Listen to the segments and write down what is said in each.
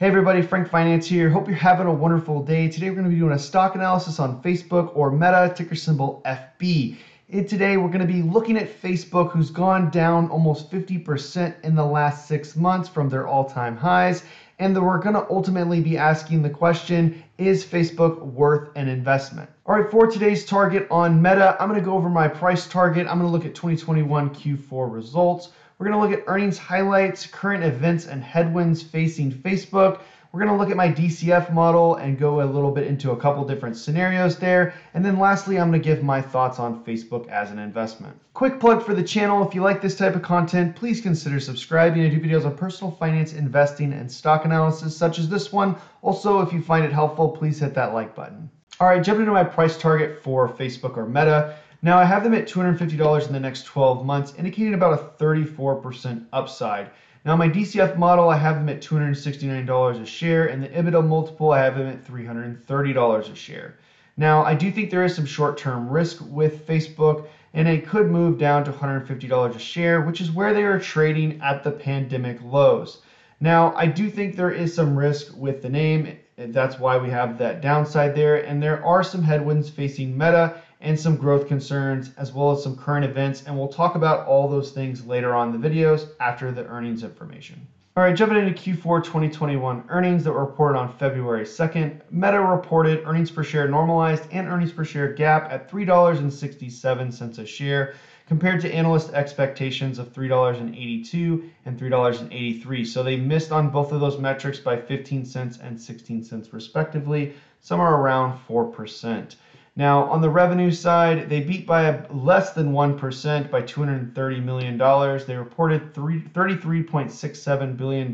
Hey everybody, Frank Finance here. Hope you're having a wonderful day. Today we're going to be doing a stock analysis on Facebook or Meta, ticker symbol FB. And today we're going to be looking at Facebook, who's gone down almost 50% in the last six months from their all time highs. And we're going to ultimately be asking the question is Facebook worth an investment? All right, for today's target on Meta, I'm going to go over my price target. I'm going to look at 2021 Q4 results. We're going to look at earnings highlights, current events, and headwinds facing Facebook. We're going to look at my DCF model and go a little bit into a couple different scenarios there. And then lastly, I'm going to give my thoughts on Facebook as an investment. Quick plug for the channel. If you like this type of content, please consider subscribing. I do videos on personal finance, investing, and stock analysis such as this one. Also, if you find it helpful, please hit that like button. All right, jumping into my price target for Facebook or Meta. Now I have them at $250 in the next 12 months, indicating about a 34% upside. Now my DCF model, I have them at $269 a share, and the EBITDA multiple, I have them at $330 a share. Now I do think there is some short-term risk with Facebook, and it could move down to $150 a share, which is where they are trading at the pandemic lows. Now I do think there is some risk with the name. That's why we have that downside there, and there are some headwinds facing Meta and some growth concerns, as well as some current events. And we'll talk about all those things later on in the videos after the earnings information. All right, jumping into Q4 2021 earnings that were reported on February 2nd. Meta reported earnings per share normalized and earnings per share GAAP at $3.67 a share compared to analyst expectations of $3.82 and $3.83. So they missed on both of those metrics by 15 cents and 16 cents respectively, somewhere around 4%. Now, on the revenue side, they beat by a, less than 1% by $230 million. They reported $33.67 billion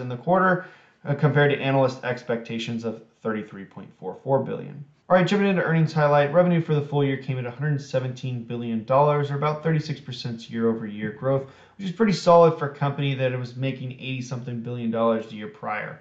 in the quarter uh, compared to analyst expectations of 33.44 billion. All right, jumping into earnings highlight, revenue for the full year came at $117 billion, or about 36% year over year growth, which is pretty solid for a company that was making 80 something billion dollars the year prior.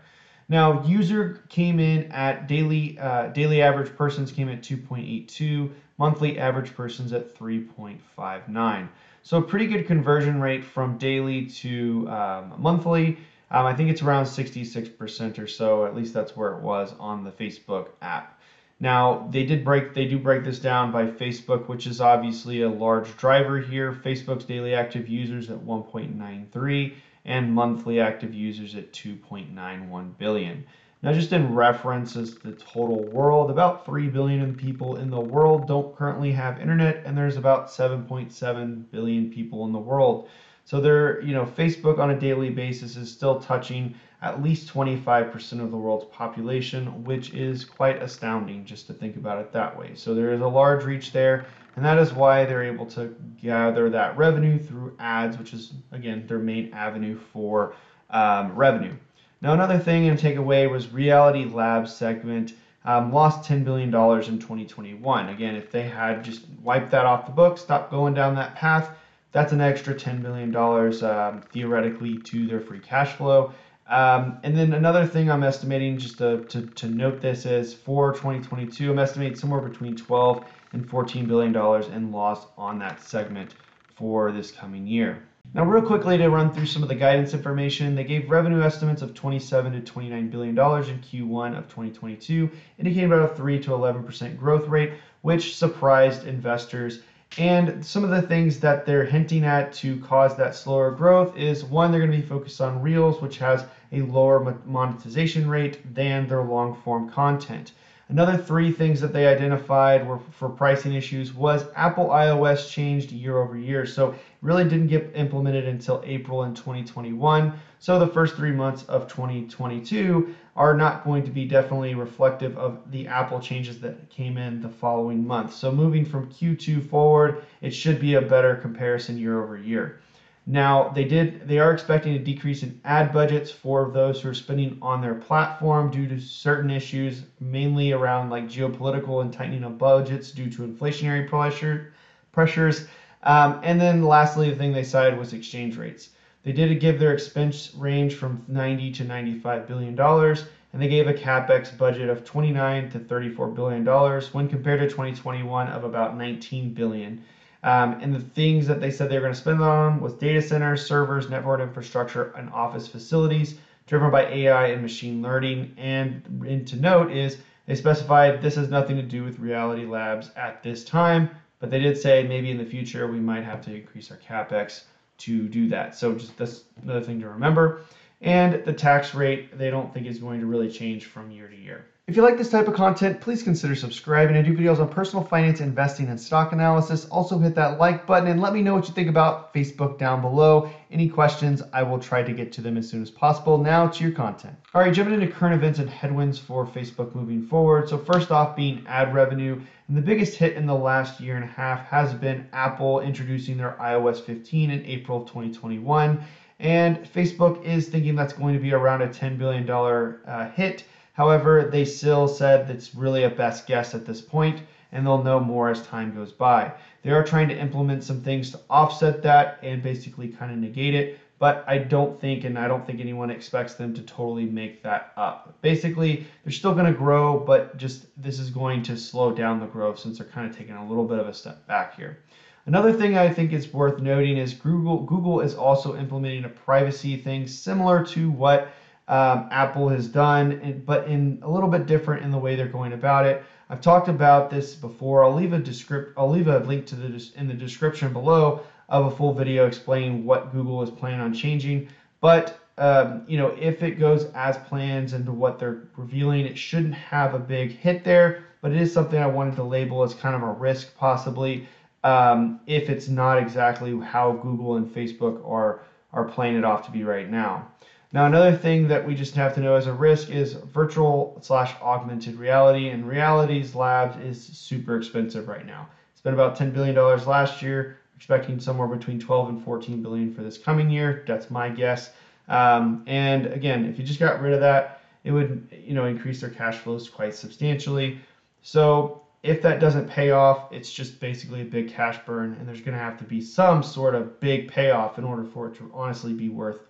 Now, user came in at daily uh, daily average persons came at 2.82, monthly average persons at 3.59. So a pretty good conversion rate from daily to um, monthly. Um, I think it's around 66% or so. At least that's where it was on the Facebook app. Now they did break they do break this down by Facebook, which is obviously a large driver here. Facebook's daily active users at 1.93 and monthly active users at 2.91 billion. Now, just in reference as the total world, about 3 billion people in the world don't currently have internet, and there's about 7.7 billion people in the world. So they're, you know, Facebook on a daily basis is still touching at least 25% of the world's population, which is quite astounding just to think about it that way. So there is a large reach there, and that is why they're able to gather that revenue through ads, which is, again, their main avenue for um, revenue. Now, another thing and takeaway was Reality Labs segment um, lost $10 billion in 2021. Again, if they had just wiped that off the book, stopped going down that path, that's an extra $10 billion um, theoretically to their free cash flow. Um, and then another thing I'm estimating, just to, to, to, note this, is for 2022, I'm estimating somewhere between 12 and 14 billion dollars in loss on that segment for this coming year. Now, real quickly to run through some of the guidance information, they gave revenue estimates of 27 to 29 billion dollars in Q1 of 2022, indicating about a 3 to 11 percent growth rate, which surprised investors and some of the things that they're hinting at to cause that slower growth is one, they're going to be focused on Reels, which has a lower monetization rate than their long form content. Another three things that they identified were for pricing issues was Apple iOS changed year over year. So really didn't get implemented until April in 2021. So the first three months of 2022 are not going to be definitely reflective of the Apple changes that came in the following month. So moving from Q2 forward, it should be a better comparison year over year. Now, they did they are expecting a decrease in ad budgets for those who are spending on their platform due to certain issues, mainly around like geopolitical and tightening of budgets due to inflationary pressure pressures. Um, and then lastly, the thing they cited was exchange rates. They did give their expense range from 90 to 95 billion dollars, and they gave a capex budget of 29 to 34 billion dollars when compared to 2021 of about 19 billion. Um, and the things that they said they were going to spend on was data centers, servers, network infrastructure, and office facilities driven by AI and machine learning. And, and to note is they specified this has nothing to do with Reality Labs at this time, but they did say maybe in the future we might have to increase our capex to do that. So just that's another thing to remember. And the tax rate they don't think is going to really change from year to year. If you like this type of content, please consider subscribing. I do videos on personal finance, investing, and stock analysis. Also hit that like button and let me know what you think about Facebook down below. Any questions, I will try to get to them as soon as possible. Now to your content. All right, jumping into current events and headwinds for Facebook moving forward. So first off being ad revenue. And the biggest hit in the last year and a half has been Apple introducing their iOS 15 in April of 2021. And Facebook is thinking that's going to be around a $10 billion uh, hit However, they still said it's really a best guess at this point, and they'll know more as time goes by. They are trying to implement some things to offset that and basically kind of negate it, but I don't think, and I don't think anyone expects them to totally make that up. Basically, they're still going to grow, but just this is going to slow down the growth since they're kind of taking a little bit of a step back here. Another thing I think is worth noting is Google Google is also implementing a privacy thing similar to what um, Apple has done, but in a little bit different in the way they're going about it. I've talked about this before. I'll leave a descript, I'll leave a link to the in the description below of a full video explaining what Google is planning on changing. But um, you know, if it goes as planned and what they're revealing, it shouldn't have a big hit there. But it is something I wanted to label as kind of a risk, possibly, um, if it's not exactly how Google and Facebook are are playing it off to be right now. Now, another thing that we just have to know as a risk is virtual slash augmented reality, and Realities Labs is super expensive right now. It's been about $10 billion last year, expecting somewhere between 12 and 14 billion for this coming year. That's my guess. Um, and again, if you just got rid of that, it would you know increase their cash flows quite substantially. So if that doesn't pay off, it's just basically a big cash burn, and there's going to have to be some sort of big payoff in order for it to honestly be worth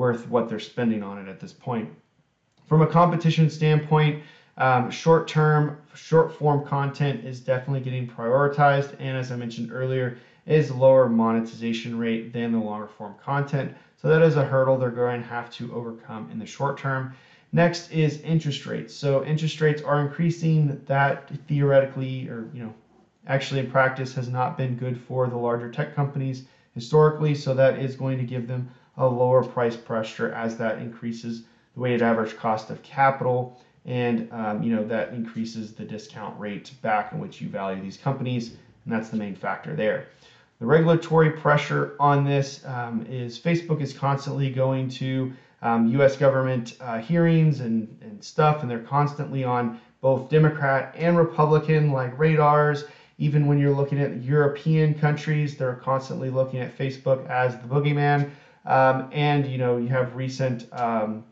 worth what they're spending on it at this point. From a competition standpoint, um, short term, short form content is definitely getting prioritized, and as I mentioned earlier, is lower monetization rate than the longer form content. So that is a hurdle they're going to have to overcome in the short term. Next is interest rates. So interest rates are increasing. That theoretically, or you know, actually in practice, has not been good for the larger tech companies historically. So that is going to give them a lower price pressure as that increases the weighted average cost of capital and um, you know that increases the discount rate back in which you value these companies and that's the main factor there. The regulatory pressure on this um, is facebook is constantly going to um, us government uh, hearings and, and stuff and they're constantly on both democrat and republican like radars. Even when you're looking at european countries they're constantly looking at facebook as the boogeyman um, and you know you have recent um,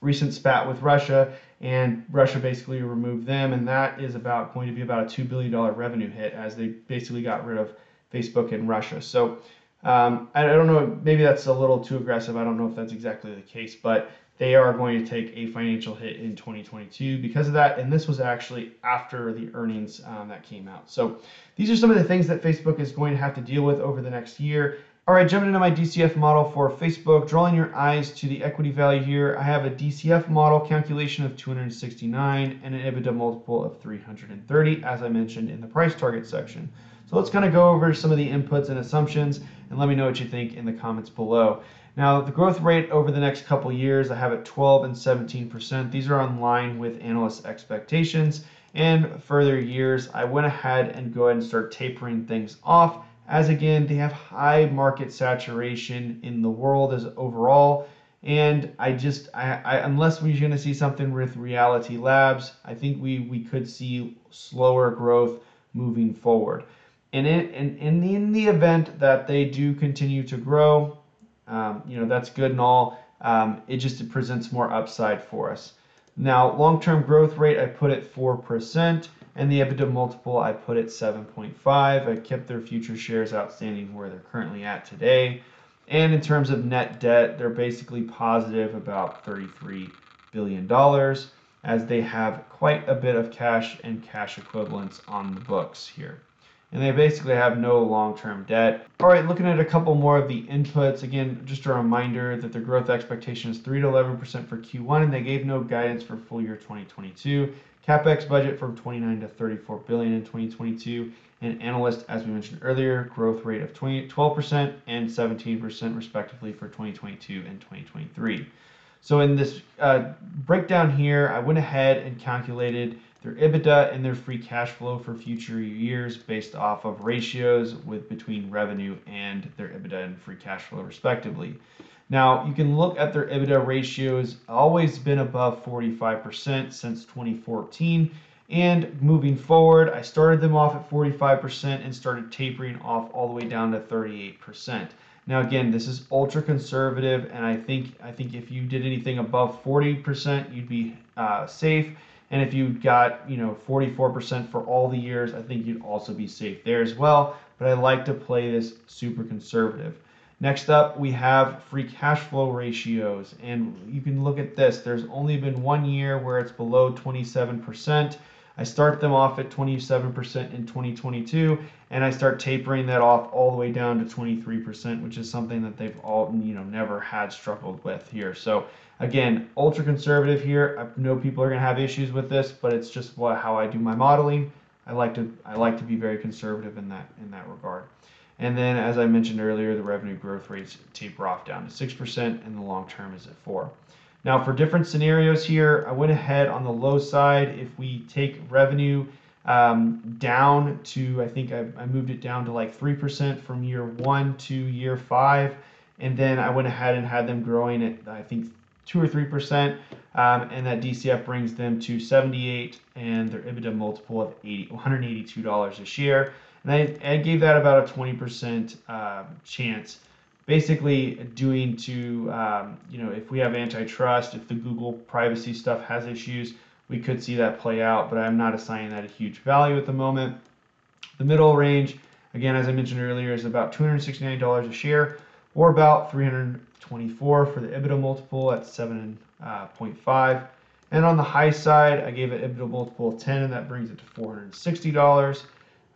recent spat with Russia, and Russia basically removed them, and that is about going to be about a two billion dollar revenue hit as they basically got rid of Facebook in Russia. So um, I, I don't know, maybe that's a little too aggressive. I don't know if that's exactly the case, but they are going to take a financial hit in 2022 because of that. And this was actually after the earnings um, that came out. So these are some of the things that Facebook is going to have to deal with over the next year. All right, jumping into my DCF model for Facebook, drawing your eyes to the equity value here. I have a DCF model calculation of 269 and an EBITDA multiple of 330, as I mentioned in the price target section. So let's kind of go over some of the inputs and assumptions and let me know what you think in the comments below. Now, the growth rate over the next couple years, I have it 12 and 17%. These are in line with analyst expectations. And further years, I went ahead and go ahead and start tapering things off as again they have high market saturation in the world as overall. And i just I, I unless we're going to see something with reality labs i think we we could see slower growth moving forward. And in, and, in the event that they do continue to grow um, you know that's good and all um, it just presents more upside for us now long-term growth rate i put at 4% and the EBITDA multiple I put at 7.5. I kept their future shares outstanding where they're currently at today. And in terms of net debt, they're basically positive about $33 billion as they have quite a bit of cash and cash equivalents on the books here. And they basically have no long-term debt. All right, looking at a couple more of the inputs. Again, just a reminder that their growth expectation is 3 to 11% for Q1, and they gave no guidance for full year 2022. CapEx budget from 29 to 34 billion in 2022, and analyst, as we mentioned earlier, growth rate of 20, 12% and 17% respectively for 2022 and 2023. So in this uh, breakdown here, I went ahead and calculated their EBITDA and their free cash flow for future years based off of ratios with between revenue and their EBITDA and free cash flow respectively. Now you can look at their EBITDA ratios, always been above 45% since 2014. And moving forward, I started them off at 45% and started tapering off all the way down to 38%. Now again, this is ultra conservative, and I think I think if you did anything above 40%, you'd be uh, safe. And if you got, you know, 44% for all the years, I think you'd also be safe there as well. But I like to play this super conservative. Next up, we have free cash flow ratios. And you can look at this. There's only been one year where it's below 27%. I start them off at 27% in 2022, and I start tapering that off all the way down to 23%, which is something that they've all, you know, never had struggled with here. So again, ultra conservative here. I know people are going to have issues with this, but it's just what, how I do my modeling. I like to I like to be very conservative in that in that regard. And then, as I mentioned earlier, the revenue growth rates taper off down to 6%, and the long term is at 4 now for different scenarios here, I went ahead on the low side. If we take revenue um, down to, I think I, I, moved it down to like 3% from year one to year five. And then I went ahead and had them growing at, I think, 2 or 3%. Um, and that DCF brings them to 78 and their EBITDA multiple of 80, $182 a share. And I, I gave that about a 20% uh, chance basically doing to, um, you know, if we have antitrust, if the Google privacy stuff has issues, we could see that play out, but I'm not assigning that a huge value at the moment. The middle range, again, as I mentioned earlier, is about $269 a share or about 324 for the EBITDA multiple at 7.5. Uh, and on the high side, I gave it EBITDA multiple of 10, and that brings it to $460.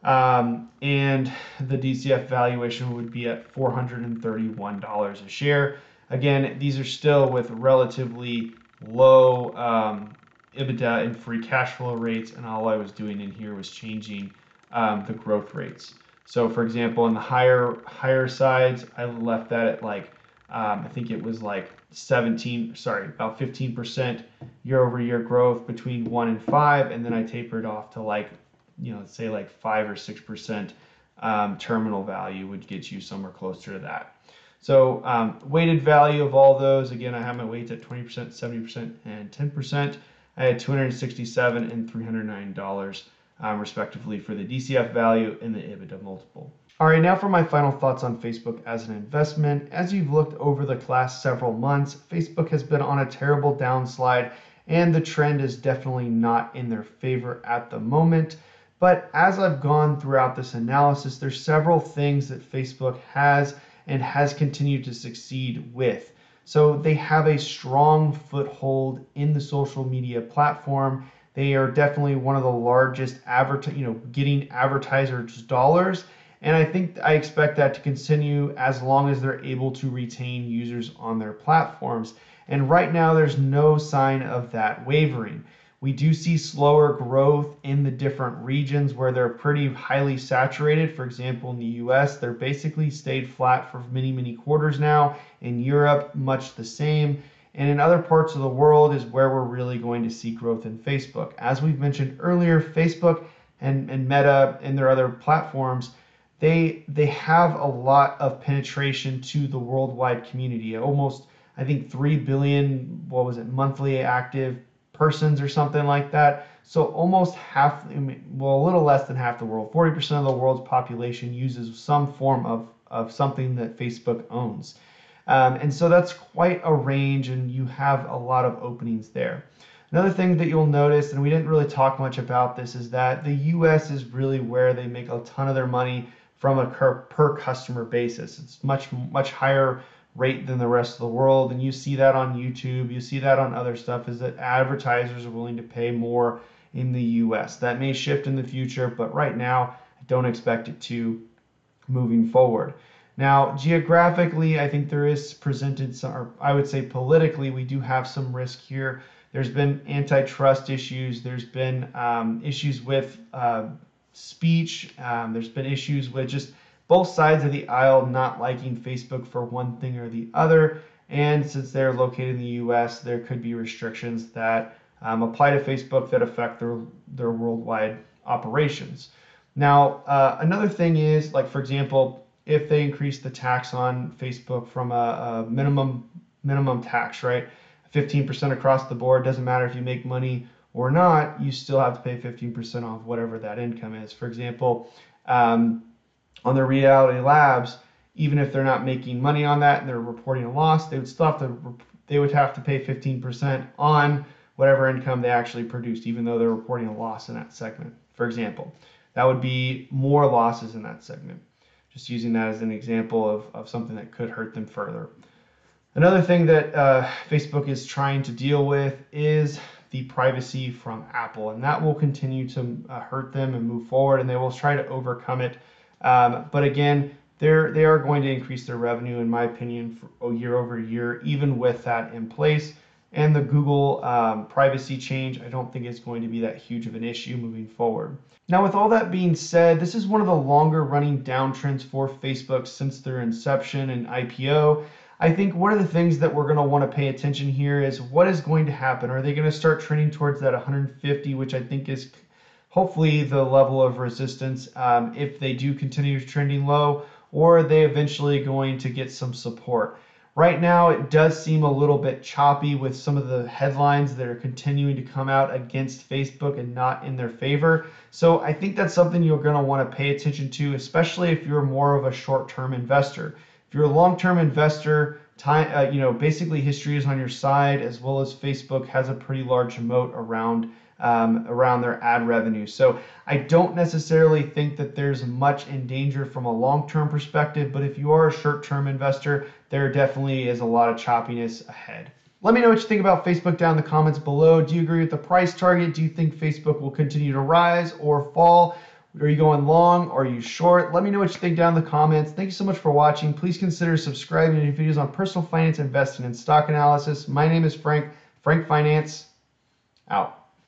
Um, and the DCF valuation would be at $431 a share. Again, these are still with relatively low um, EBITDA and free cash flow rates, and all I was doing in here was changing um, the growth rates. So, for example, in the higher higher sides, I left that at like um, I think it was like 17, sorry, about 15% year over year growth between one and five, and then I tapered off to like you know, say like five or six percent um, terminal value would get you somewhere closer to that. So um, weighted value of all those, again, I have my weights at 20%, 70%, and 10%. I had 267 and $309 um, respectively for the DCF value and the EBITDA multiple. All right, now for my final thoughts on Facebook as an investment. As you've looked over the last several months, Facebook has been on a terrible downslide, and the trend is definitely not in their favor at the moment. But as I've gone throughout this analysis, there's several things that Facebook has and has continued to succeed with. So they have a strong foothold in the social media platform. They are definitely one of the largest you know, getting advertisers dollars. And I think I expect that to continue as long as they're able to retain users on their platforms. And right now, there's no sign of that wavering. We do see slower growth in the different regions where they're pretty highly saturated. For example, in the US, they're basically stayed flat for many, many quarters now. In Europe, much the same. And in other parts of the world is where we're really going to see growth in Facebook. As we've mentioned earlier, Facebook and, and Meta and their other platforms, they they have a lot of penetration to the worldwide community. Almost, I think, 3 billion, what was it, monthly active persons or something like that. So almost half, well, a little less than half the world, 40% of the world's population uses some form of, of something that Facebook owns. Um, and so that's quite a range, and you have a lot of openings there. Another thing that you'll notice, and we didn't really talk much about this, is that the US is really where they make a ton of their money from a per customer basis. It's much, much higher rate than the rest of the world. And you see that on YouTube, you see that on other stuff, is that advertisers are willing to pay more in the US. That may shift in the future, but right now, I don't expect it to moving forward. Now, geographically, I think there is presented some, or I would say politically, we do have some risk here. There's been antitrust issues. There's been um, issues with uh, speech. Um, there's been issues with just both sides of the aisle not liking Facebook for one thing or the other. And since they're located in the US, there could be restrictions that um, apply to Facebook that affect their, their worldwide operations. Now, uh, another thing is, like, for example, if they increase the tax on Facebook from a, a minimum minimum tax, right? 15% across the board, doesn't matter if you make money or not, you still have to pay 15% off whatever that income is. For example, um, on their Reality Labs, even if they're not making money on that and they're reporting a loss, they would still have to they would have to pay 15% on whatever income they actually produced, even though they're reporting a loss in that segment. For example, that would be more losses in that segment. Just using that as an example of, of something that could hurt them further. Another thing that uh, Facebook is trying to deal with is the privacy from Apple, and that will continue to uh, hurt them and move forward, and they will try to overcome it. Um, but again, they're they are going to increase their revenue, in my opinion, for year over year, even with that in place. And the Google um, privacy change, I don't think is going to be that huge of an issue moving forward. Now, with all that being said, this is one of the longer running downtrends for Facebook since their inception and IPO. I think one of the things that we're going to want to pay attention here is what is going to happen. Are they going to start trending towards that 150, which I think is hopefully the level of resistance um, if they do continue trending low, or are they eventually going to get some support? Right now, it does seem a little bit choppy with some of the headlines that are continuing to come out against Facebook and not in their favor. So I think that's something you're going to want to pay attention to, especially if you're more of a short term investor. If you're a long-term investor, time, uh, you know, basically history is on your side, as well as Facebook has a pretty large moat around um, around their ad revenue. So I don't necessarily think that there's much in danger from a long-term perspective, but if you are a short-term investor, there definitely is a lot of choppiness ahead. Let me know what you think about Facebook down in the comments below. Do you agree with the price target? Do you think Facebook will continue to rise or fall? Are you going long? Are you short? Let me know what you think down in the comments. Thank you so much for watching. Please consider subscribing to videos on personal finance, investing, and stock analysis. My name is Frank, Frank Finance, out.